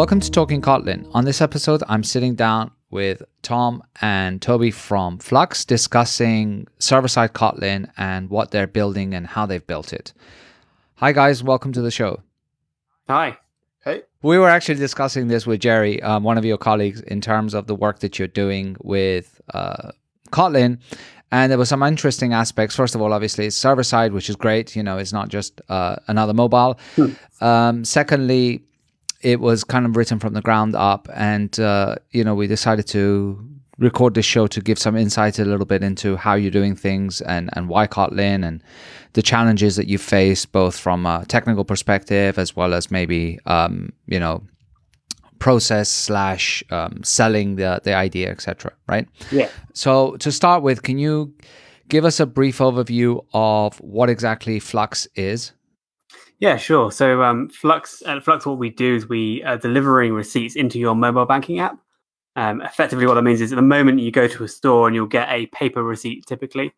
Welcome to Talking Kotlin. On this episode, I'm sitting down with Tom and Toby from Flux discussing server side Kotlin and what they're building and how they've built it. Hi, guys. Welcome to the show. Hi. Hey. We were actually discussing this with Jerry, um, one of your colleagues, in terms of the work that you're doing with uh, Kotlin. And there were some interesting aspects. First of all, obviously, it's server side, which is great. You know, it's not just uh, another mobile. Hmm. Um, secondly, it was kind of written from the ground up, and uh, you know we decided to record this show to give some insight a little bit into how you're doing things and and why Kotlin and the challenges that you face both from a technical perspective as well as maybe um, you know process slash um, selling the the idea etc right? Yeah. So to start with can you give us a brief overview of what exactly flux is yeah, sure. So um, Flux, at Flux, what we do is we are delivering receipts into your mobile banking app. Um, effectively, what that means is at the moment you go to a store and you'll get a paper receipt typically,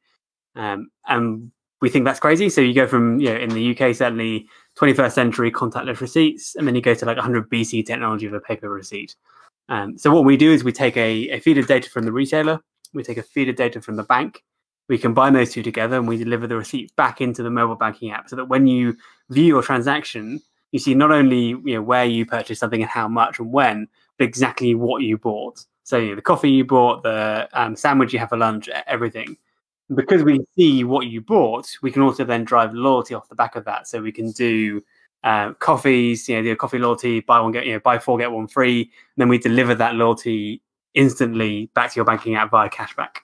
um, and we think that's crazy. So you go from you know in the UK certainly 21st century contactless receipts, and then you go to like 100 BC technology of a paper receipt. Um, so what we do is we take a, a feed of data from the retailer, we take a feed of data from the bank, we combine those two together and we deliver the receipt back into the mobile banking app so that when you view your transaction you see not only you know where you purchased something and how much and when but exactly what you bought. So you know, the coffee you bought the um, sandwich you have for lunch everything. Because we see what you bought we can also then drive loyalty off the back of that. So we can do uh, coffees you know the coffee loyalty buy one get you know buy four get one free and then we deliver that loyalty instantly back to your banking app via cashback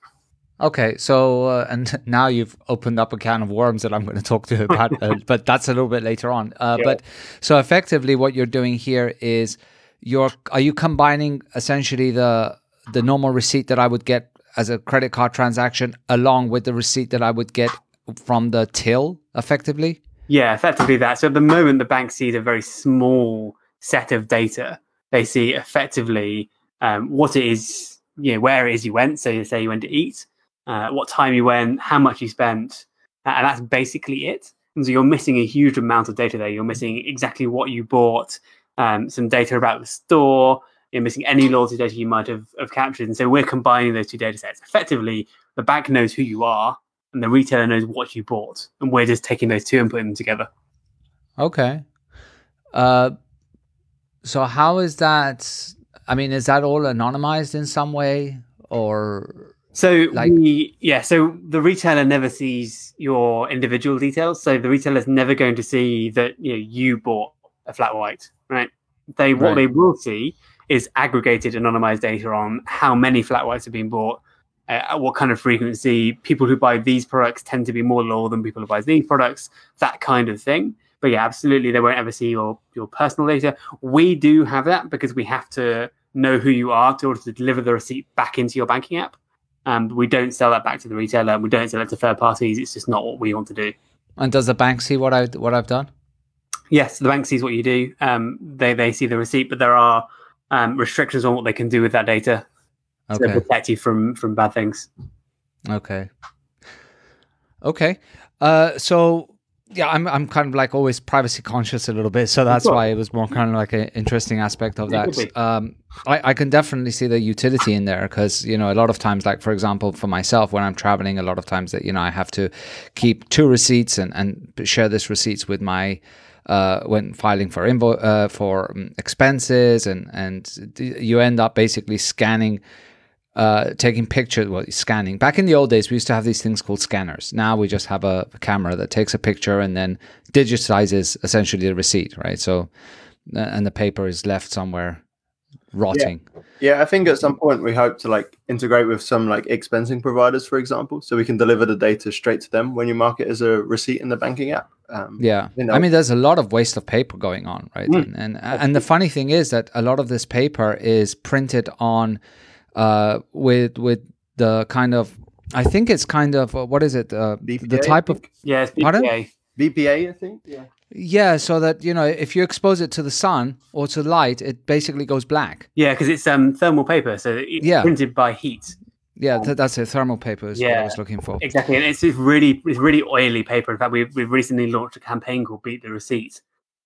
Okay, so uh, and now you've opened up a can of worms that I'm going to talk to you about, uh, but that's a little bit later on. Uh, yeah. But so effectively, what you're doing here is you're are you combining essentially the the normal receipt that I would get as a credit card transaction along with the receipt that I would get from the till, effectively? Yeah, effectively that. So at the moment, the bank sees a very small set of data. They see effectively um, what it is, you know, where it is you went. So you say you went to eat uh, what time you went, how much you spent, and that's basically it. And so you're missing a huge amount of data there. You're missing exactly what you bought, um, some data about the store. You're missing any loyalty data you might have, have captured. And so we're combining those two data sets. Effectively, the bank knows who you are and the retailer knows what you bought. And we're just taking those two and putting them together. Okay. Uh, so how is that? I mean, is that all anonymized in some way or so like, we, yeah, so the retailer never sees your individual details. So the retailer is never going to see that you know you bought a flat white, right? They right. what they will see is aggregated anonymized data on how many flat whites have been bought, uh, at what kind of frequency. People who buy these products tend to be more loyal than people who buy these products. That kind of thing. But yeah, absolutely, they won't ever see your your personal data. We do have that because we have to know who you are to order to deliver the receipt back into your banking app. Um, we don't sell that back to the retailer. and We don't sell it to third parties. It's just not what we want to do. And does the bank see what I what I've done? Yes, the bank sees what you do. Um, they they see the receipt, but there are um, restrictions on what they can do with that data okay. to protect you from from bad things. Okay. Okay. Uh, so yeah, I'm I'm kind of like always privacy conscious a little bit, so that's why it was more kind of like an interesting aspect of that. Um, I, I can definitely see the utility in there because you know a lot of times, like for example, for myself when I'm traveling, a lot of times that you know I have to keep two receipts and and share this receipts with my uh, when filing for invo- uh, for um, expenses and and you end up basically scanning uh, taking pictures, well, scanning. Back in the old days, we used to have these things called scanners. Now we just have a, a camera that takes a picture and then digitizes essentially the receipt, right? So, uh, and the paper is left somewhere rotting. Yeah. yeah, I think at some point we hope to like integrate with some like expensing providers, for example, so we can deliver the data straight to them when you mark it as a receipt in the banking app. Um, yeah, you know. I mean, there's a lot of waste of paper going on, right? Mm. And, and and the funny thing is that a lot of this paper is printed on uh, with with the kind of I think it's kind of uh, what is it uh, BPA, the type of yeah it's BPA BPA I think yeah yeah so that you know if you expose it to the sun or to light it basically goes black yeah because it's um thermal paper so it's yeah. printed by heat yeah, th- that's it. Thermal paper is yeah, what I was looking for. Exactly, and it's, it's really it's really oily paper. In fact, we've we've recently launched a campaign called "Beat the Receipt,"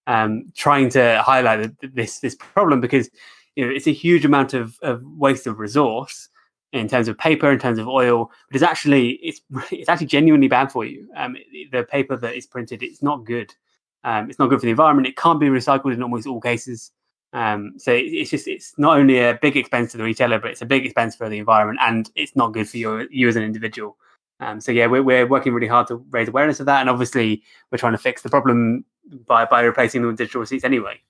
um, trying to highlight this this problem because you know it's a huge amount of, of waste of resource in terms of paper, in terms of oil, but it's actually it's it's actually genuinely bad for you. Um, the paper that is printed, it's not good. Um, it's not good for the environment. It can't be recycled in almost all cases. Um, so it's just it's not only a big expense to the retailer, but it's a big expense for the environment, and it's not good for you you as an individual. Um, so yeah, we're we're working really hard to raise awareness of that, and obviously we're trying to fix the problem by by replacing them with digital receipts anyway.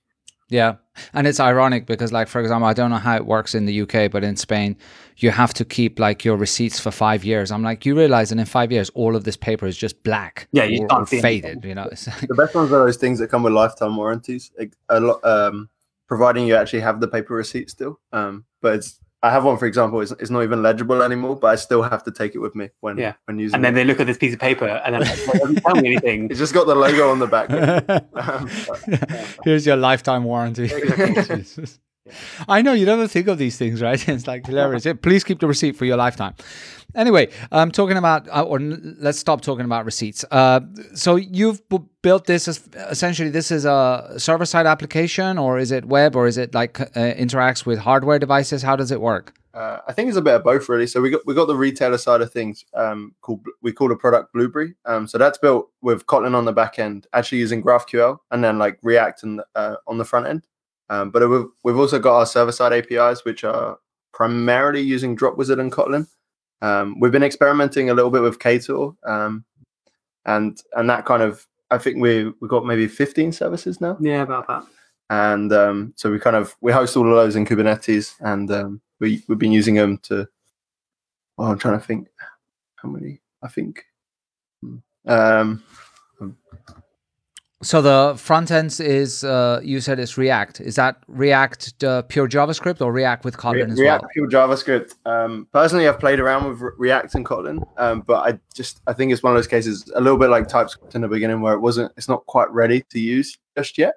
Yeah. And it's ironic because like for example, I don't know how it works in the UK, but in Spain, you have to keep like your receipts for 5 years. I'm like you realize that in 5 years all of this paper is just black. Yeah, you or, can't or faded, you know. the best ones are those things that come with lifetime warranties. A lot um providing you actually have the paper receipt still. Um but it's I have one, for example, it's, it's not even legible anymore, but I still have to take it with me when yeah. when using. And then it. they look at this piece of paper and then like, doesn't tell me anything. It's just got the logo on the back. um, but, Here's your lifetime warranty. I know you never think of these things, right? It's like hilarious. Please keep the receipt for your lifetime. Anyway, I'm talking about, uh, or let's stop talking about receipts. Uh, so you've b- built this as essentially this is a server side application, or is it web, or is it like uh, interacts with hardware devices? How does it work? Uh, I think it's a bit of both, really. So we got we got the retailer side of things. Um, called we call the product Blueberry. Um, so that's built with Kotlin on the back end, actually using GraphQL, and then like React and uh, on the front end. Um, but we've, we've also got our server side APIs, which are primarily using Dropwizard and Kotlin. Um, we've been experimenting a little bit with Ktor, um, and and that kind of I think we we got maybe 15 services now. Yeah, about that. And um, so we kind of we host all of those in Kubernetes, and um, we we've been using them to. Oh, I'm trying to think how many. I think. Hmm, um, so the front end is uh, you said it's React. Is that React uh, pure JavaScript or React with Kotlin Re- as React well? pure JavaScript. Um, personally, I've played around with Re- React and Kotlin, um, but I just I think it's one of those cases a little bit like TypeScript in the beginning where it wasn't it's not quite ready to use just yet.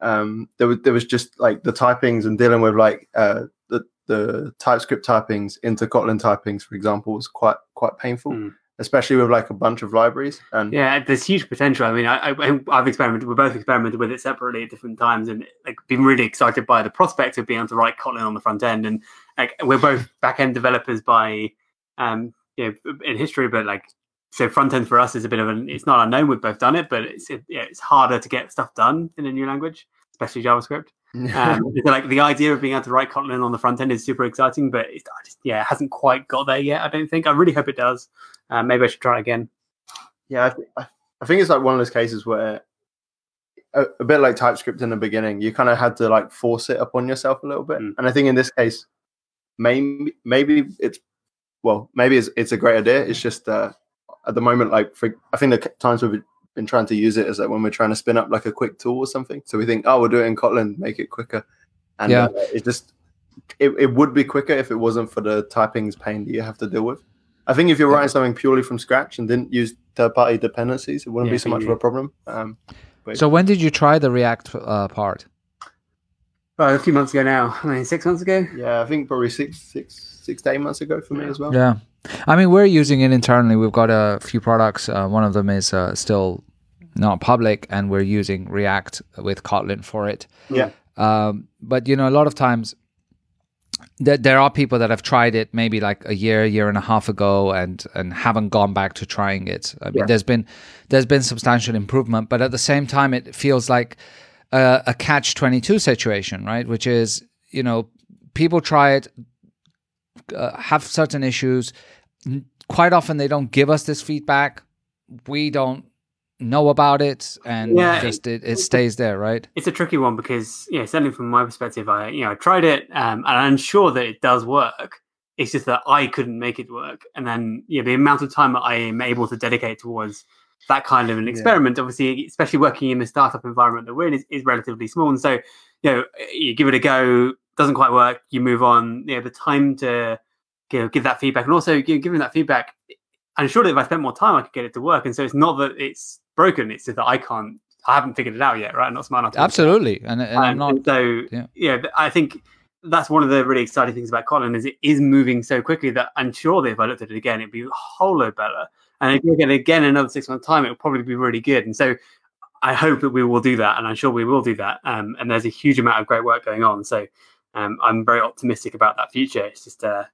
Um, there was there was just like the typings and dealing with like uh, the the TypeScript typings into Kotlin typings, for example, was quite quite painful. Mm especially with like a bunch of libraries. And yeah, there's huge potential. I mean, I, have experimented. We both experimented with it separately at different times, and like been really excited by the prospect of being able to write Kotlin on the front end. And like we're both back end developers by um you know in history, but like so front end for us is a bit of an it's not unknown. We've both done it, but it's it, yeah, it's harder to get stuff done in a new language, especially JavaScript. Um, like the idea of being able to write Kotlin on the front end is super exciting, but it, just, yeah, it hasn't quite got there yet. I don't think. I really hope it does. Uh, maybe I should try again. Yeah, I, I think it's like one of those cases where a, a, bit like TypeScript in the beginning, you kind of had to like force it upon yourself a little bit. Mm. And I think in this case, maybe maybe it's well, maybe it's it's a great idea. It's just uh, at the moment, like for, I think the times we've been trying to use it is like when we're trying to spin up like a quick tool or something. So we think, oh, we'll do it in Kotlin, make it quicker. And yeah. Uh, it just it, it would be quicker if it wasn't for the typing's pain that you have to deal with. I think if you're writing something purely from scratch and didn't use third-party dependencies, it wouldn't yeah, be so much of a problem. Um, so when did you try the React uh, part? a few months ago now. I mean, six months ago. Yeah, I think probably six, six, six to eight months ago for me as well. Yeah, I mean, we're using it internally. We've got a few products. Uh, one of them is uh, still not public, and we're using React with Kotlin for it. Yeah. Um, but you know, a lot of times that there are people that have tried it maybe like a year, year and a half ago, and and haven't gone back to trying it. I mean, yeah. there's been there's been substantial improvement, but at the same time, it feels like a, a catch twenty two situation, right? Which is you know people try it, uh, have certain issues. Quite often, they don't give us this feedback. We don't know about it and yeah, just it, it stays there right? It's a tricky one because yeah certainly from my perspective i you know i tried it um, and i'm sure that it does work. It's just that i couldn't make it work. And then yeah the amount of time that i am able to dedicate towards that kind of an experiment yeah. obviously especially working in the startup environment that we're in is, is relatively small. And so you know you give it a go doesn't quite work you move on. You know the time to you know, give that feedback and also you know, giving that feedback I'm sure that if I spent more time, I could get it to work. And so it's not that it's broken; it's just that I can't. I haven't figured it out yet, right? I'm not smart enough. Absolutely, and, and I'm not. And so yeah. yeah, I think that's one of the really exciting things about Kotlin is it is moving so quickly that I'm sure that if I looked at it again, it'd be a whole lot better. And if you get it again another six months' time, it will probably be really good. And so I hope that we will do that, and I'm sure we will do that. Um, and there's a huge amount of great work going on. So um, I'm very optimistic about that future. It's just uh,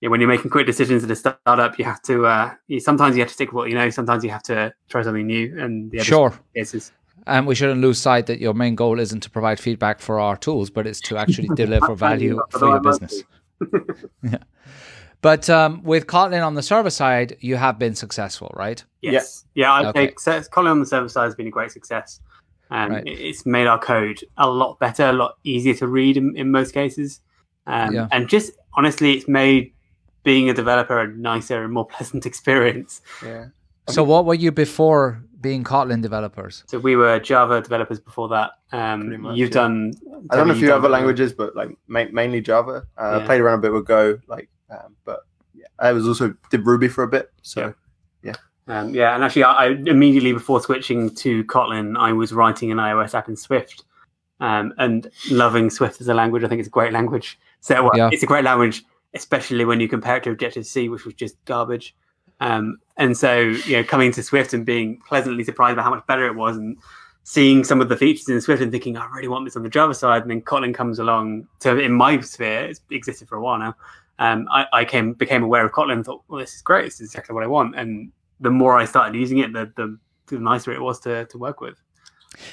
you know, when you're making quick decisions at a startup, you have to uh, you, sometimes you have to stick with what you know. Sometimes you have to try something new. And the sure. Cases. And we shouldn't lose sight that your main goal isn't to provide feedback for our tools, but it's to actually deliver value for your business. yeah. But um, with Kotlin on the server side, you have been successful, right? Yes. Yeah, I'd okay. say Kotlin on the server side has been a great success. Um, right. It's made our code a lot better, a lot easier to read in, in most cases. Um, yeah. And just honestly, it's made being a developer a nicer and more pleasant experience. Yeah. So, what were you before being Kotlin developers? So we were Java developers before that. Um, much, you've yeah. done. I don't know a few other languages, but like ma- mainly Java. Uh, yeah. I played around a bit with Go, like, um, but yeah, I was also did Ruby for a bit. So yeah, yeah, um, yeah. and actually, I, I, immediately before switching to Kotlin, I was writing an iOS app in Swift, um, and loving Swift as a language. I think it's a great language. So well, yeah. it's a great language, especially when you compare it to Objective C, which was just garbage. Um, and so, you know, coming to Swift and being pleasantly surprised by how much better it was, and seeing some of the features in Swift and thinking, I really want this on the Java side. And then Kotlin comes along to in my sphere, it's existed for a while now. Um, I, I, came became aware of Kotlin and thought, well, this is great. This is exactly what I want. And the more I started using it, the the, the nicer it was to to work with.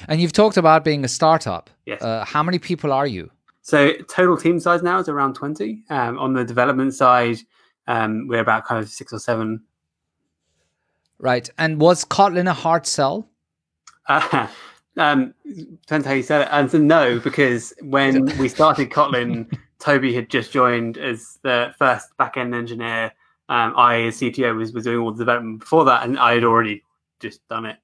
And you've talked about being a startup. Yes. Uh, how many people are you? So total team size now is around twenty. Um, on the development side, um, we're about kind of six or seven Right. And was Kotlin a hard sell? Uh, um, depends how you said it. And so no, because when we started Kotlin, Toby had just joined as the first backend engineer. Um, I, as CTO, was, was doing all the development before that, and I had already just done it.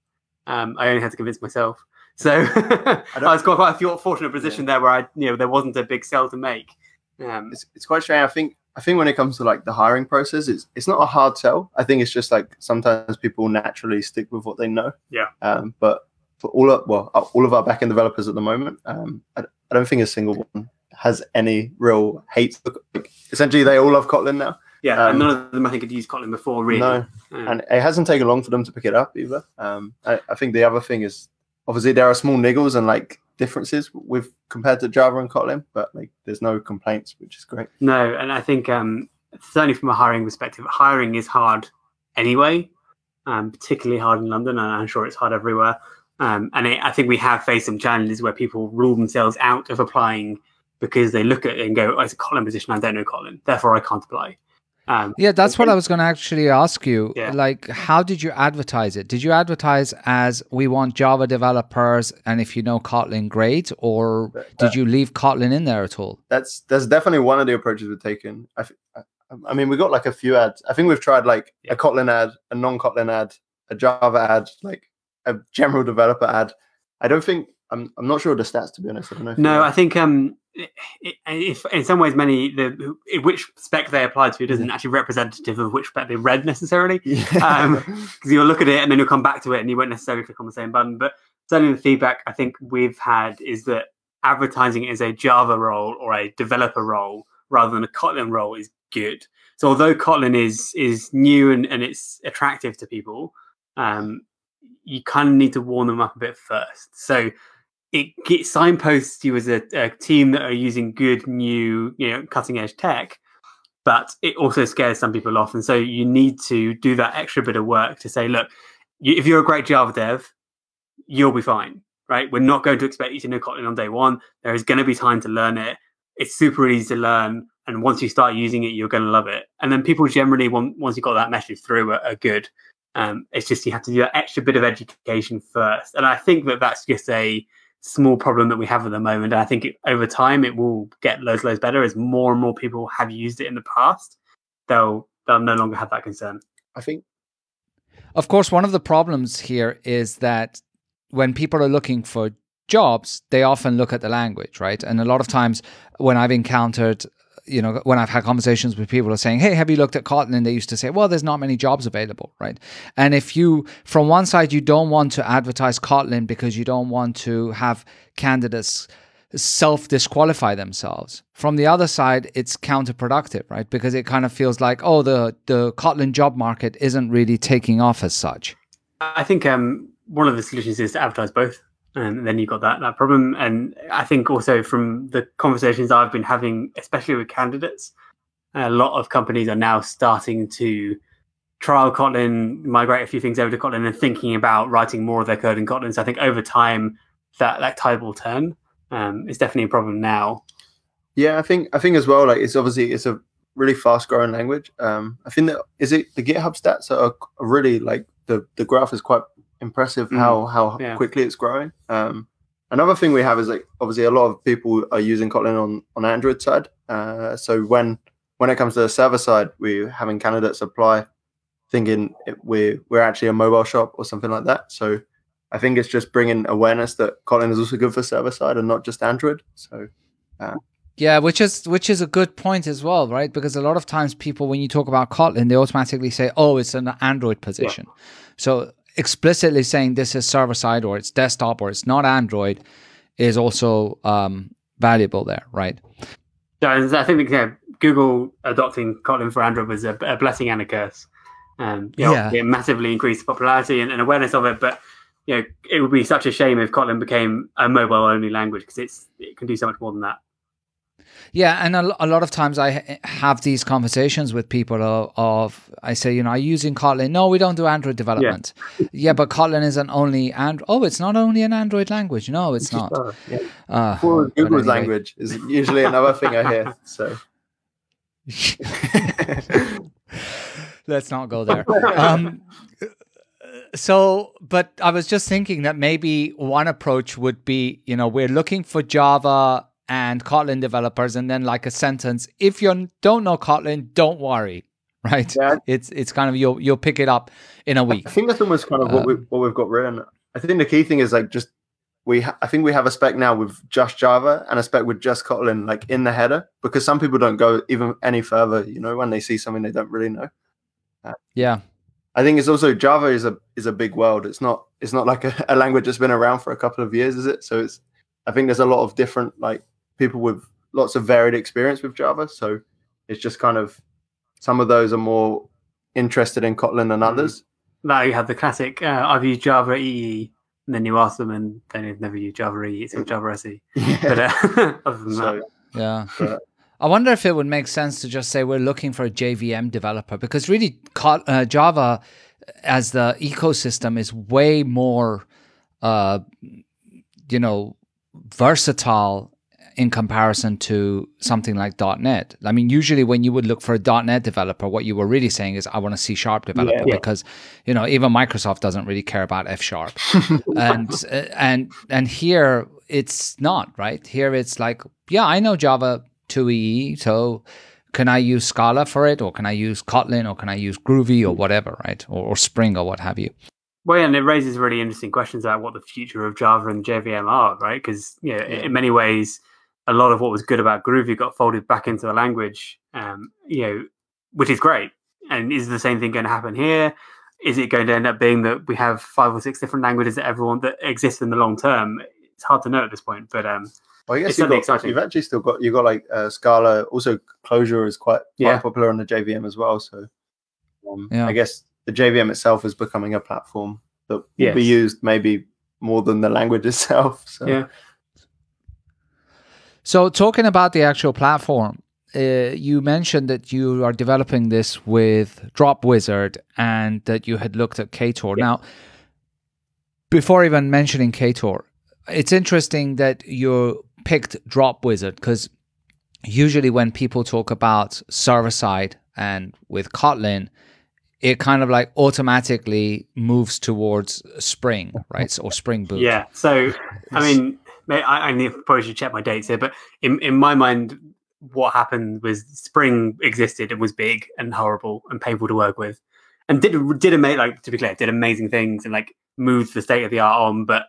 Um, I only had to convince myself. So I, I, was quite, quite a fortunate position yeah. there where I, you know, there wasn't a big sell to make. Um, it's, it's quite strange. I think I think when it comes to like the hiring process, it's it's not a hard sell. I think it's just like sometimes people naturally stick with what they know. Yeah. Um, but for all of well, uh, all of our backend developers at the moment, um, I, I don't think a single one has any real hate. Like, essentially, they all love Kotlin now. Yeah, um, and none of them I think had used Kotlin before, really. No, and it hasn't taken long for them to pick it up either. Um, I, I think the other thing is obviously there are small niggles and like differences with compared to Java and Kotlin, but like there's no complaints, which is great. No, and I think um, certainly from a hiring perspective, hiring is hard anyway, um, particularly hard in London, and I'm sure it's hard everywhere. Um, and it, I think we have faced some challenges where people rule themselves out of applying because they look at it and go, oh, "It's a Kotlin position. I don't know Kotlin, therefore I can't apply." Um, yeah, that's what I was going to actually ask you. Yeah. Like, how did you advertise it? Did you advertise as we want Java developers, and if you know Kotlin, great, or did you leave Kotlin in there at all? That's that's definitely one of the approaches we've taken. I, I mean, we got like a few ads. I think we've tried like yeah. a Kotlin ad, a non-Kotlin ad, a Java ad, like a general developer ad. I don't think I'm. I'm not sure the stats to be honest. I no, I think um, if in some ways many the which spec they applied to isn't actually representative of which spec they read necessarily because yeah. um, you'll look at it and then you'll come back to it and you won't necessarily click on the same button but certainly the feedback i think we've had is that advertising as a java role or a developer role rather than a kotlin role is good so although kotlin is is new and, and it's attractive to people um, you kind of need to warm them up a bit first so it gets signposts you as a, a, team that are using good new you know cutting edge tech but it also scares some people off and so you need to do that extra bit of work to say look you, if you're a great java dev you'll be fine right? We're not going to expect you to know kotlin on day one. There is going to be time to learn it. It's super easy to learn and once you start using it you're going to love it. And then people generally want, once you've got that message through are, are good. Um, it's just you have to do that extra bit of education first and i think that that's just a small problem that we have at the moment. And I think it, over time it will get loads, loads better as more and more people have used it in the past. They'll they'll no longer have that concern. I think. Of course, one of the problems here is that when people are looking for jobs, they often look at the language, right? And a lot of times when I've encountered you know, when I've had conversations with people are saying, Hey, have you looked at Kotlin? And they used to say, Well, there's not many jobs available, right? And if you, from one side, you don't want to advertise Kotlin because you don't want to have candidates self disqualify themselves. From the other side, it's counterproductive, right? Because it kind of feels like, oh, the, the Kotlin job market isn't really taking off as such. I think um, one of the solutions is to advertise both, and then you've got that that problem. And I think also from the conversations I've been having, especially with candidates, a lot of companies are now starting to trial Kotlin, migrate a few things over to Kotlin, and thinking about writing more of their code in Kotlin. So I think over time that that tide will turn. Um, it's definitely a problem now. Yeah, I think I think as well. Like it's obviously it's a really fast growing language. Um, I think that is it. The GitHub stats are, are really like the the graph is quite impressive mm. how how yeah. quickly it's growing. Um, another thing we have is like obviously a lot of people are using Kotlin on on Android side. Uh, so when when it comes to the server side, we're having candidates apply thinking we're we're actually a mobile shop or something like that. So I think it's just bringing awareness that Kotlin is also good for server side and not just Android. So. Uh, yeah, which is which is a good point as well, right? Because a lot of times people, when you talk about Kotlin, they automatically say, "Oh, it's an Android position." Yeah. So explicitly saying this is server side or it's desktop or it's not Android is also um, valuable there, right? Yeah, I think Google adopting Kotlin for Android was a, a blessing and a curse. Um, you know, yeah, it massively increased popularity and, and awareness of it, but you know, it would be such a shame if Kotlin became a mobile only language because it's it can do so much more than that. Yeah, and a, a, lot of times I have these conversations with people of, of, I say, you know, are you using Kotlin? No, we don't do Android development. Yeah, yeah but Kotlin isn't only and oh, it's not only an Android language. No, it's, it's not. Uh, yeah. uh, Google's anyway. language is usually another thing I hear. So. Let's not go there. Um, so, but I was just thinking that maybe one approach would be, you know, we're looking for Java and Kotlin developers, and then like a sentence. If you don't know Kotlin, don't worry. Right? Yeah. It's it's kind of you'll you'll pick it up in a week. I think that's almost kind of what we um, what we've got written. I think the key thing is like just we ha- I think we have a spec now with just Java and a spec with just Kotlin like in the header because some people don't go even any further. You know, when they see something they don't really know. Uh, yeah, I think it's also Java is a is a big world. It's not it's not like a, a language that's been around for a couple of years, is it? So it's I think there's a lot of different like people with lots of varied experience with Java. So it's just kind of some of those are more interested in Kotlin than mm-hmm. others. Now you have the classic uh, I've used Java EE, and then you ask them, and then they've never used Java EE, it's Java SE. Yeah. But uh, other than so, that, yeah. But, I wonder if it would make sense to just say we're looking for a JVM developer because really uh, Java as the ecosystem is way more, uh, you know, versatile in comparison to something like .NET. I mean, usually when you would look for a .NET developer, what you were really saying is, I want a C sharp developer yeah, because, you know, even Microsoft doesn't really care about F sharp, and uh, and and here it's not right. Here it's like, yeah, I know Java 2EE. So can I use Scala for it, or can I use Kotlin, or can I use Groovy, or whatever, right? Or, or Spring, or what have you. Well, yeah, and it raises really interesting questions about what the future of Java and JVM are, right? Because you know, yeah. in many ways, a lot of what was good about Groovy got folded back into the language, um, you know, which is great. And is the same thing going to happen here? Is it going to end up being that we have five or six different languages that everyone that exist in the long term? It's hard to know at this point, but um, well, I guess you've, got, exciting. you've actually still got you've got like uh, Scala. Also, Clojure is quite, quite yeah. popular on the JVM as well. So, um, yeah. I guess the JVM itself is becoming a platform that yes. will be used maybe more than the language itself. So. Yeah. So, talking about the actual platform, uh, you mentioned that you are developing this with Dropwizard and that you had looked at Ktor. Yeah. Now, before even mentioning Ktor, it's interesting that you picked Dropwizard because usually when people talk about server side and with Kotlin, it kind of like automatically moves towards Spring, right? Or Spring Boot. Yeah. So, I mean, I, I probably should check my dates here, but in, in my mind, what happened was Spring existed and was big and horrible and painful to work with, and did did amazing. Like to be clear, did amazing things and like moved the state of the art on, but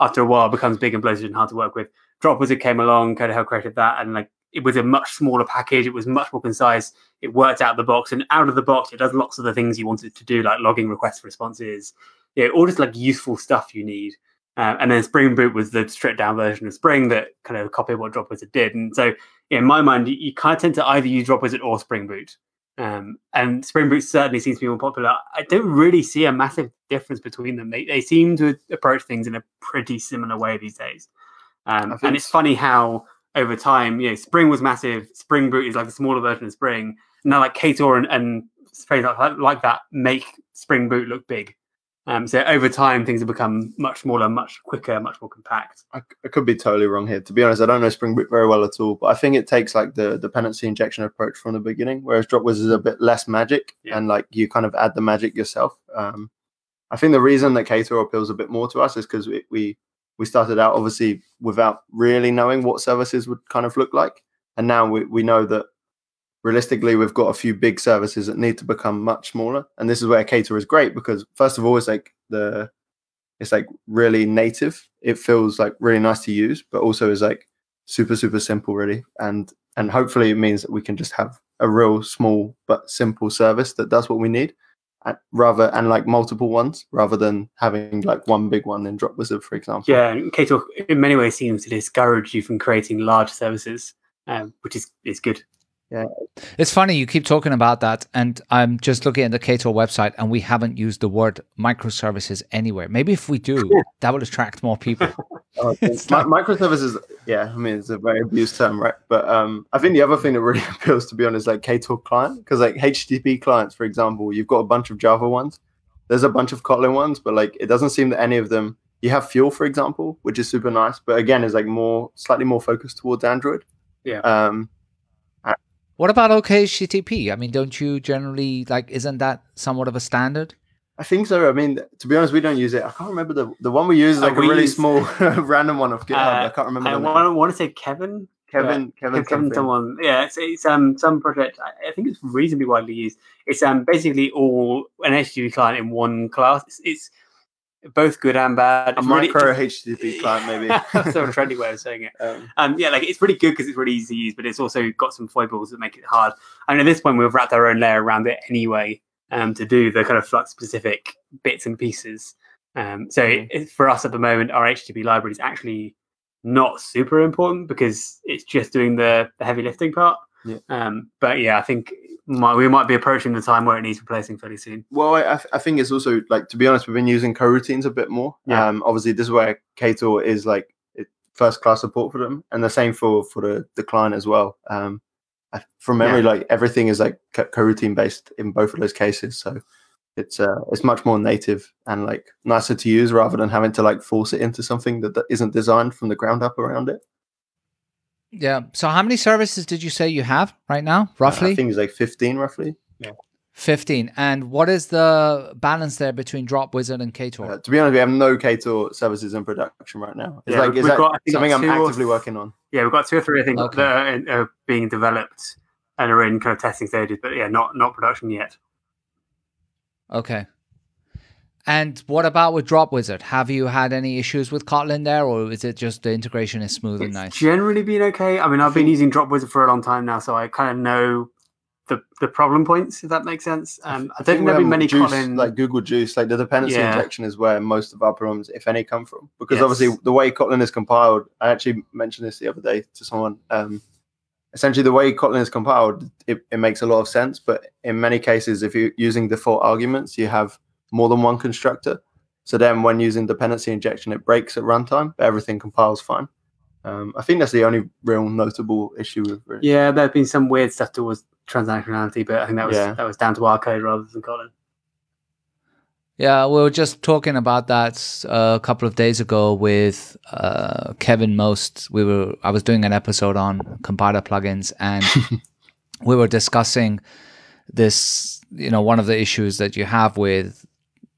after a while becomes big and bloated and hard to work with. Drop Dropwizard came along, kind of helped created that, and like it was a much smaller package. It was much more concise. It worked out of the box, and out of the box, it does lots of the things you wanted to do, like logging request responses, you know, all just like useful stuff you need. Uh, and then Spring Boot was the stripped down version of Spring that kind of copied what Dropwizard did. And so, in my mind, you, you kind of tend to either use Dropwizard or Spring Boot. Um, and Spring Boot certainly seems to be more popular. I don't really see a massive difference between them. They, they seem to approach things in a pretty similar way these days. Um, and it's funny how over time, you know, Spring was massive. Spring Boot is like a smaller version of Spring. Now, like Ktor and, and like, like that make Spring Boot look big. Um, so over time, things have become much smaller, much quicker, much more compact. I, I, could be totally wrong here. To be honest, I don't know Spring Boot very well at all, but I think it takes like the dependency injection approach from the beginning, whereas Dropwizard is a bit less magic yeah. and like you kind of add the magic yourself. Um, I think the reason that Ktor appeals a bit more to us is because we, we we started out obviously without really knowing what services would kind of look like, and now we, we know that realistically, we've got a few big services that need to become much smaller. And this is where Ktor is great because first of all, it's like the it's like really native. It feels like really nice to use, but also is like super, super simple really. And and hopefully it means that we can just have a real small but simple service that does what we need. And rather and like multiple ones rather than having like one big one in Dropwizard, for example. Yeah, Ktor in many ways seems to discourage you from creating large services, um, which is is good. Yeah. It's funny you keep talking about that, and I'm just looking at the Ktor website, and we haven't used the word microservices anywhere. Maybe if we do, that would attract more people. oh, microservices, yeah, I mean it's a very abused term, right? But um, I think the other thing that really appeals, to be honest, like Ktor client, because like HTTP clients, for example, you've got a bunch of Java ones, there's a bunch of Kotlin ones, but like it doesn't seem that any of them. You have Fuel, for example, which is super nice, but again, is like more slightly more focused towards Android. Yeah. Um, what about OKHTTP? I mean, don't you generally like? Isn't that somewhat of a standard? I think so. I mean, to be honest, we don't use it. I can't remember the the one we use is oh, like uh, a really use, small random one of GitHub. Uh, I can't remember. I want, want, to say Kevin. Kevin, yeah. Kevin, Kevin, someone. Yeah, it's, it's um some project. I, I, think it's reasonably widely used. It's um basically all an HTTP client in one class. It's, it's both good and bad. A really, micro HTTP client, maybe. That's of trendy way of saying it. Um, um, yeah, like it's pretty good because it's really easy to use, but it's also got some foibles that make it hard. I mean, at this point, we've wrapped our own layer around it anyway um, to do the kind of Flux specific bits and pieces. Um, so mm-hmm. it, for us at the moment, our HTTP library is actually not super important because it's just doing the, the heavy lifting part. Yeah. Um, but yeah, I think might, we might be approaching the time where it needs replacing fairly soon. Well, I, I think it's also like to be honest, we've been using coroutines a bit more. Yeah. Um, obviously, this is where Ktor is like first class support for them, and the same for for the, the client as well. Um, from memory, yeah. like everything is like coroutine based in both of those cases, so it's uh it's much more native and like nicer to use rather than having to like force it into something that, that isn't designed from the ground up around it. Yeah. So how many services did you say you have right now, roughly? I think it's like 15 roughly. Yeah. 15. And what is the balance there between Dropwizard and Ktor? Uh, to be honest, we have no Ktor services in production right now. It's yeah, like, is that got, something I'm actively working on? Yeah, we've got two or three, I think, okay. that are, are, being developed and are in kind of testing stages, but yeah, not not production yet. Okay. And what about with Dropwizard? Have you had any issues with Kotlin there, or is it just the integration is smooth it's and nice? Generally been okay. I mean, I've been using Dropwizard for a long time now, so I kind of know the the problem points, if that makes sense. Um, I, I don't think there'll be many Guice, Kotlin like Google Guice, like the dependency yeah. injection is where most of our problems, if any, come from. Because yes. obviously, the way Kotlin is compiled, I actually mentioned this the other day to someone. Um, essentially, the way Kotlin is compiled, it, it makes a lot of sense. But in many cases, if you're using default arguments, you have more than one constructor. So then when using dependency injection, it breaks at runtime, but everything compiles fine. Um, I think that's the only real notable issue with it. Yeah, there have been some weird stuff towards transactionality, but I think that was yeah. that was down to our code rather than Kotlin. Yeah, we were just talking about that uh, a couple of days ago with uh, Kevin Most. We were I was doing an episode on compiler plugins, and we were discussing this. You know, one of the issues that you have with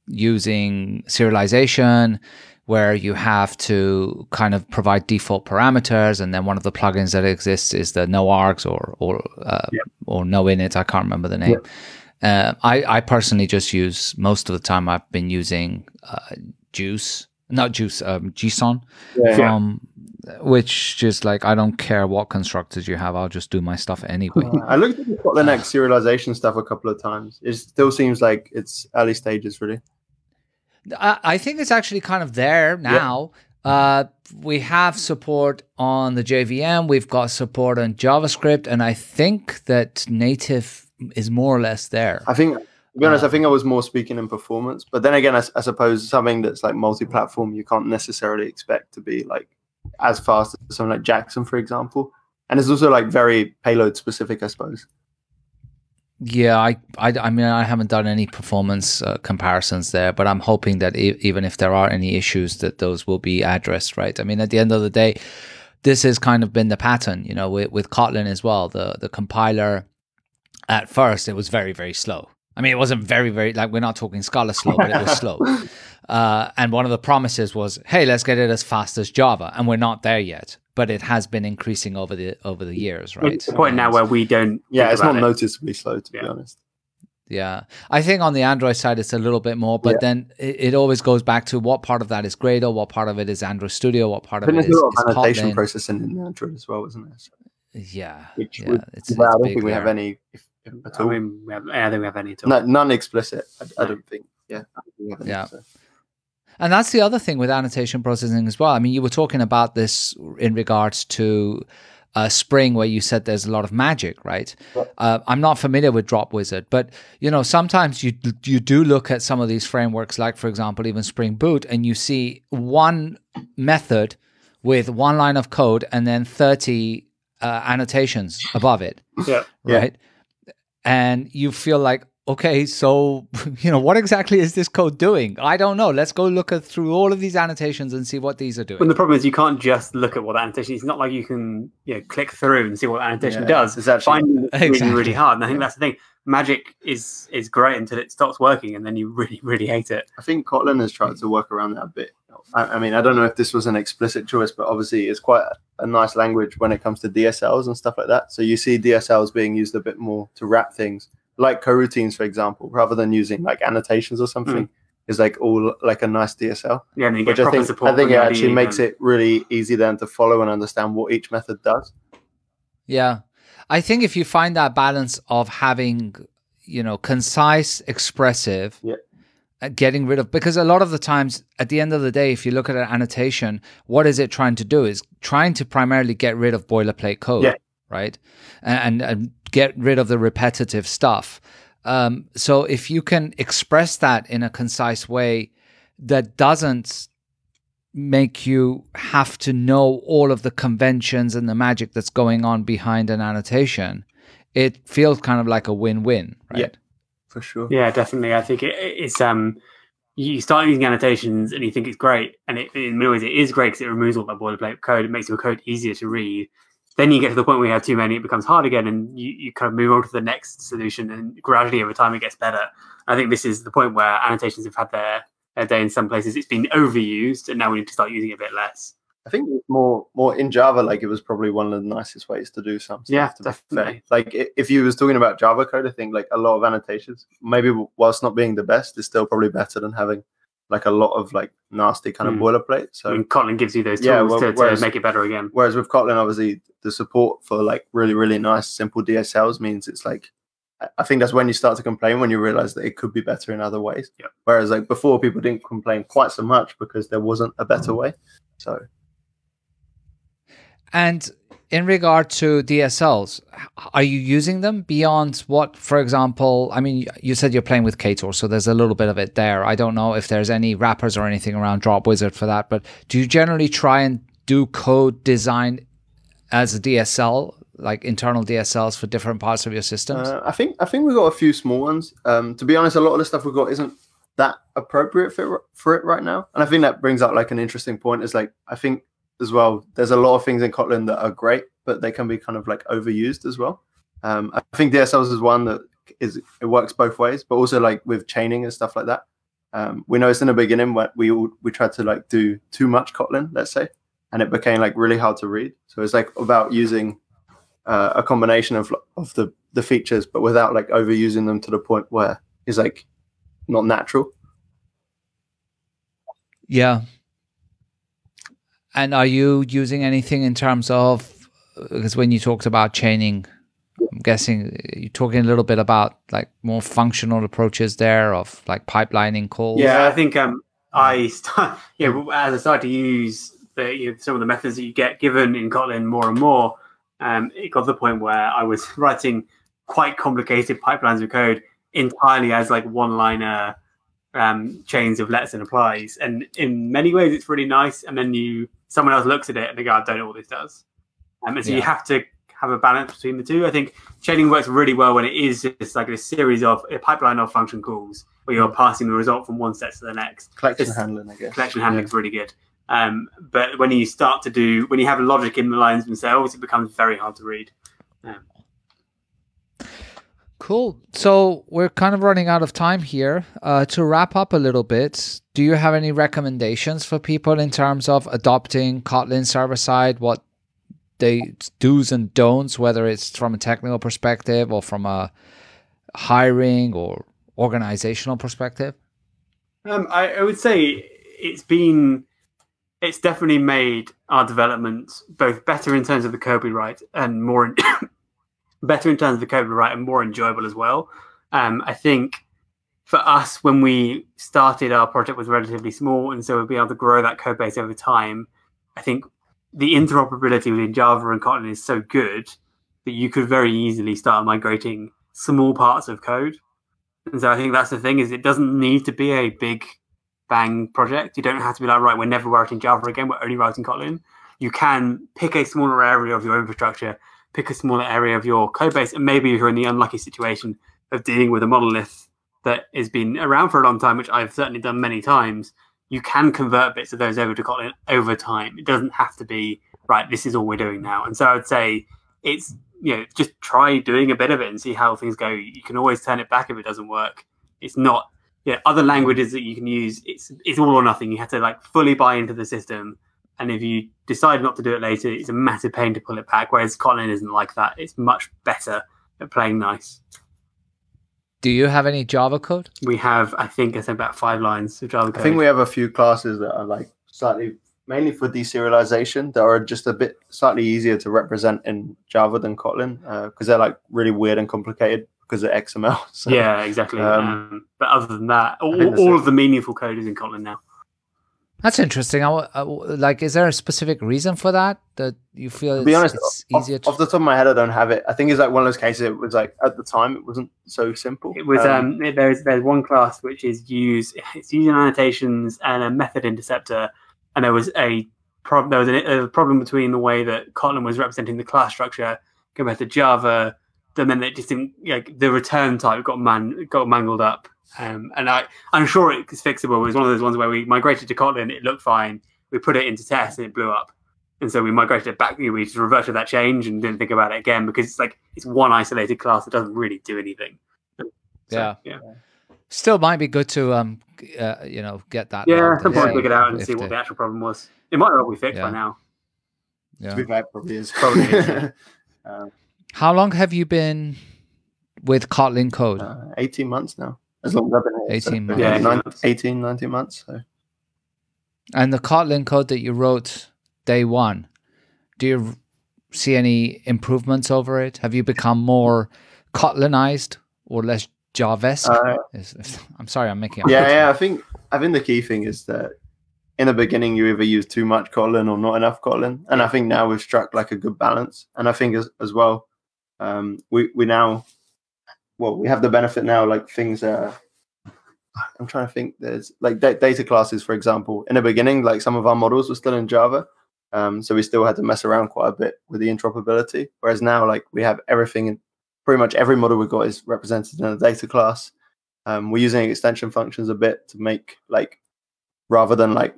using serialization where you have to kind of provide default parameters and then one of the plugins that exists is the no args or or uh, yep. or no init i can't remember the name. Yep. uh, I, I personally just use most of the time i've been using uh, juice not juice um, json yeah, from which just like i don't care what constructors you have i'll just do my stuff anyway. I looked at the next serialization stuff a couple of times. It still seems like it's early stages really I, I think it's actually kind of there now. Uh, we have support on the JVM. We've got support on JavaScript, and I think that native is more or less there. I think, to be honest, uh, I think I was more speaking in performance. But then again, I, I suppose something that's like multi-platform, you can't necessarily expect to be like as fast as something like Jackson, for example. And it's also like very payload specific, I suppose. Yeah, I, I, I mean, I haven't done any performance uh, comparisons there, but I'm hoping that e- even if there are any issues, that those will be addressed, right? I mean, at the end of the day, this has kind of been the pattern, you know, with, with Kotlin as well. The the compiler at first it was very very slow. I mean, it wasn't very very like we're not talking Scala slow, but it was slow. Uh, and one of the promises was, hey, let's get it as fast as Java, and we're not there yet but it has been increasing over the over the years, right? It's the point now where we don't. Yeah, it's not it. noticeably slow, to yeah. be honest. Yeah, I think on the Android side it's a little bit more, but yeah. then it, it, always goes back to what part of that is Gradle, what part of it is Android Studio, what part of it is, is annotation Kotlin. processing in Android as well, isn't there? Yeah, Which yeah, it's, it's I don't think we there. have any. If, at all. I mean, we have, I don't think we have any at all. No, none explicit. I, I don't think. Yeah, think any, yeah. So. And that's the other thing with annotation processing as well. I mean, you were talking about this in regards to uh, Spring, where you said there's a lot of magic, right? Uh, I'm not familiar with Dropwizard, but you know sometimes you you do look at some of these frameworks, like for example, even Spring Boot, and you see one method with one line of code and then 30 uh, annotations above it. Yeah. Right. Yeah. And you feel like, okay, so you know what exactly is this code doing? I don't know. Let's go look at, through all of these annotations and see what these are doing. But the problem is you can't just look at what the annotation. It's not like you can you know click through and see what the annotation yeah, does. It's actually finding exactly. really really hard. And I think that's the thing. Magic is is great until it stops working, and then you really really hate it. I think Kotlin has tried to work around that a bit. I, I mean, I don't know if this was an explicit choice, but obviously it's quite a, a nice language when it comes to DSLs and stuff like that. So you see DSLs being used a bit more to wrap things like coroutines, for example, rather than using like annotations or something, mm. is like all like a nice DSL. Yeah, and which I think I think it actually makes it really easy then to follow and understand what each method does. Yeah, I think if you find that balance of having, you know, concise, expressive. Yeah. Uh, getting rid of because a lot of the times at the end of the day if you look at an annotation what is it trying to do is trying to primarily get rid of boilerplate code yeah. Right and, and get rid of the repetitive stuff. Um, so if you can express that in a concise way that doesn't make you have to know all of the conventions and the magic that's going on behind an annotation, it feels kind of like a win-win, right? Yeah, for sure. Yeah, definitely. I think it, it's um, you start using annotations and you think it's great, and it, in many ways it is great because it removes all that boilerplate code. It makes your code easier to read then you get to the point where you have too many, it becomes hard again, and you, you kind of move on to the next solution, and gradually over time it gets better. I think this is the point where annotations have had their, their day in some places. It's been overused, and now we need to start using it a bit less. I think more more in Java, like it was probably one of the nicest ways to do something. Yeah, definitely. Like if you was talking about Java code, I think like a lot of annotations, maybe whilst not being the best, is still probably better than having like a lot of like nasty kind of mm. boilerplate. So and Kotlin gives you those tools yeah, well, to, whereas, to, make it better again. Whereas with Kotlin, obviously the support for like really really nice simple DSLs means it's like I think that's when you start to complain when you realize that it could be better in other ways. Yeah. Whereas like before, people didn't complain quite so much because there wasn't a better way. So. And in regard to DSLs, are you using them beyond what, for example, I mean, you said you're playing with Ktor, so there's a little bit of it there. I don't know if there's any wrappers or anything around Dropwizard for that, but do you generally try and do code design as a DSL, like internal DSLs for different parts of your systems? Uh, I think I think we've got a few small ones. Um, to be honest, a lot of the stuff we've got isn't that appropriate for for it right now, and I think that brings up like an interesting point. Is like I think as well. There's a lot of things in Kotlin that are great, but they can be kind of like overused as well. Um, I think DSLs is one that is it works both ways, but also like with chaining and stuff like that. Um, we noticed in the beginning when we all, we tried to like do too much Kotlin, let's say, and it became like really hard to read. So it's like about using uh, a combination of of the the features, but without like overusing them to the point where it's like not natural. Yeah, and are you using anything in terms of because when you talked about chaining, I'm guessing you're talking a little bit about like more functional approaches there of like pipelining calls. Yeah, I think um I start, yeah as I started to use the, you know, some of the methods that you get given in Kotlin more and more, um, it got to the point where I was writing quite complicated pipelines of code entirely as like one liner um, chains of lets and applies. And in many ways, it's really nice. And then you someone else looks at it and they go, I don't know what this does. Um, and so yeah. you have to have a balance between the two. I think chaining works really well when it is just like a series of a pipeline of function calls where you're passing the result from one set to the next. Collection just, handling, I guess. Collection handling is really good. Um, but when you start to do, when you have logic in the lines themselves, it becomes very hard to read. Um, Cool. So we're kind of running out of time here. Uh, to wrap up a little bit, do you have any recommendations for people in terms of adopting Kotlin server side? What they do's and don'ts, whether it's from a technical perspective or from a hiring or organizational perspective? Um, I, I would say it's been it's definitely made our development both better in terms of the code write and more in, better in terms of we write and more enjoyable as well. Um, I think for us, when we started our project was relatively small, and so we'll be able to grow that code base over time. I think the interoperability within Java and Kotlin is so good that you could very easily start migrating small parts of code. And so I think that's the thing is it doesn't need to be a big bang project. You don't have to be like, right, we're never writing Java again, we're only writing Kotlin. You can pick a smaller area of your infrastructure, pick a smaller area of your code base, and maybe you're in the unlucky situation of dealing with a monolith that has been around for a long time, which I've certainly done many times. You can convert bits of those over to Kotlin over time. It doesn't have to be right. This is all we're doing now. And so I'd say it's you know just try doing a bit of it and see how things go. You can always turn it back if it doesn't work. It's not yeah, other languages that you can use, it's it's all or nothing. You have to like fully buy into the system, and if you decide not to do it later, it's a massive pain to pull it back. Whereas Kotlin isn't like that; it's much better at playing nice. Do you have any Java code? We have, I think, I said about five lines of Java code. I think we have a few classes that are like slightly, mainly for deserialization, that are just a bit slightly easier to represent in Java than Kotlin because uh, they're like really weird and complicated because of XML. So, yeah, exactly. Um, um, but other than that, all, all of the meaningful code is in Kotlin now. That's interesting. I, I, like, is there a specific reason for that that you feel? To be honest, it's off, easier. To... Off the top of my head, I don't have it. I think it's like one of those cases. It was like at the time, it wasn't so simple. It was. Um, um there's there's one class which is use it's using annotations and a method interceptor, and there was a problem. There was a, a problem between the way that Kotlin was representing the class structure compared to Java and then it just didn't like the return type got man got mangled up. Um, and I I'm sure it's fixable. It was one of those ones where we migrated to Kotlin, it looked fine. We put it into test and it blew up. And so we migrated it back. We just reverted that change and didn't think about it again because it's like it's one isolated class that doesn't really do anything. So, yeah, yeah. Still might be good to um, uh, you know, get that. Yeah, at some point pick it out and see what the actual problem was. It might all be fixed yeah. by now. Yeah, to be fair, probably is. Probably. is, um, How long have you been with Kotlin Code? Uh, 18 months now. As long as I've been here. 18 so, months. Yeah, 19, 18, 19 months. So. And the Kotlin code that you wrote day one, do you see any improvements over it? Have you become more Kotlinized or less Javesque? Uh, I'm sorry, I'm making. Yeah, yeah. I think I think the key thing is that in the beginning you either use too much Kotlin or not enough Kotlin, and I think now we've struck like a good balance. And I think as as well, um, we we now well we have the benefit now like things are i'm trying to think there's like da- data classes for example. In the beginning like some of our models were still in java um, so we still had to mess around quite a bit with the interoperability whereas now like we have everything in pretty much every model we've got is represented in a data class. Um, we're using extension functions a bit to make like rather than like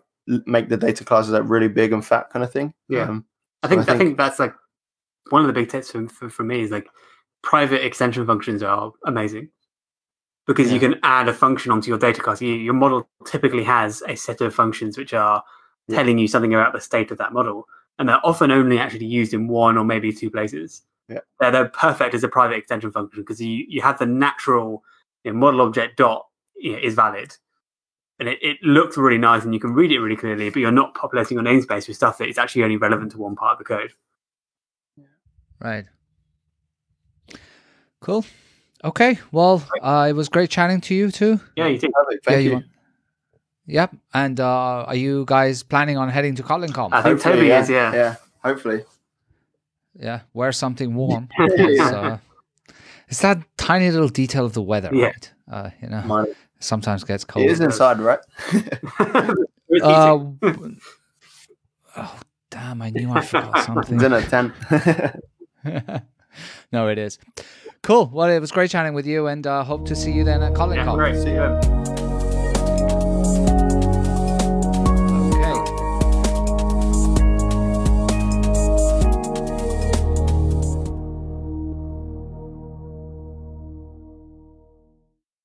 make the data classes like really big and fat kind of thing. Yeah. Um, I think, I think, I think that's like one of the big tips for, for, for me is like private extension functions are amazing because yeah. you can add a function onto your data class. You, your model typically has a set of functions which are yeah. telling you something about the state of that model, and they're often only actually used in one or maybe two places. Yeah. They're, they're perfect as a private extension function because you, you have the natural you know, model object dot you know, is valid. And it, it looks really nice and you can read it really clearly, but you're not populating your namespace with stuff that is actually only relevant to one part of the code. Right. Cool. Okay. Well, uh, it was great chatting to you too. Yeah, you too. Thank yeah, you. you. Yep. And uh, are you guys planning on heading to KotlinConf? I think Toby yeah. is, yeah. Yeah, hopefully. Yeah, wear something warm. it's, uh, it's that tiny little detail of the weather, Yeah. right? Uh, you know, Mine- sometimes gets cold. It is inside, right? Uh, oh, damn! I knew I forgot something. it's in a tent. no, it is. Cool. Well, it was great chatting with you, and uh, hope to see you then at yeah, KotlinConf. great. See you.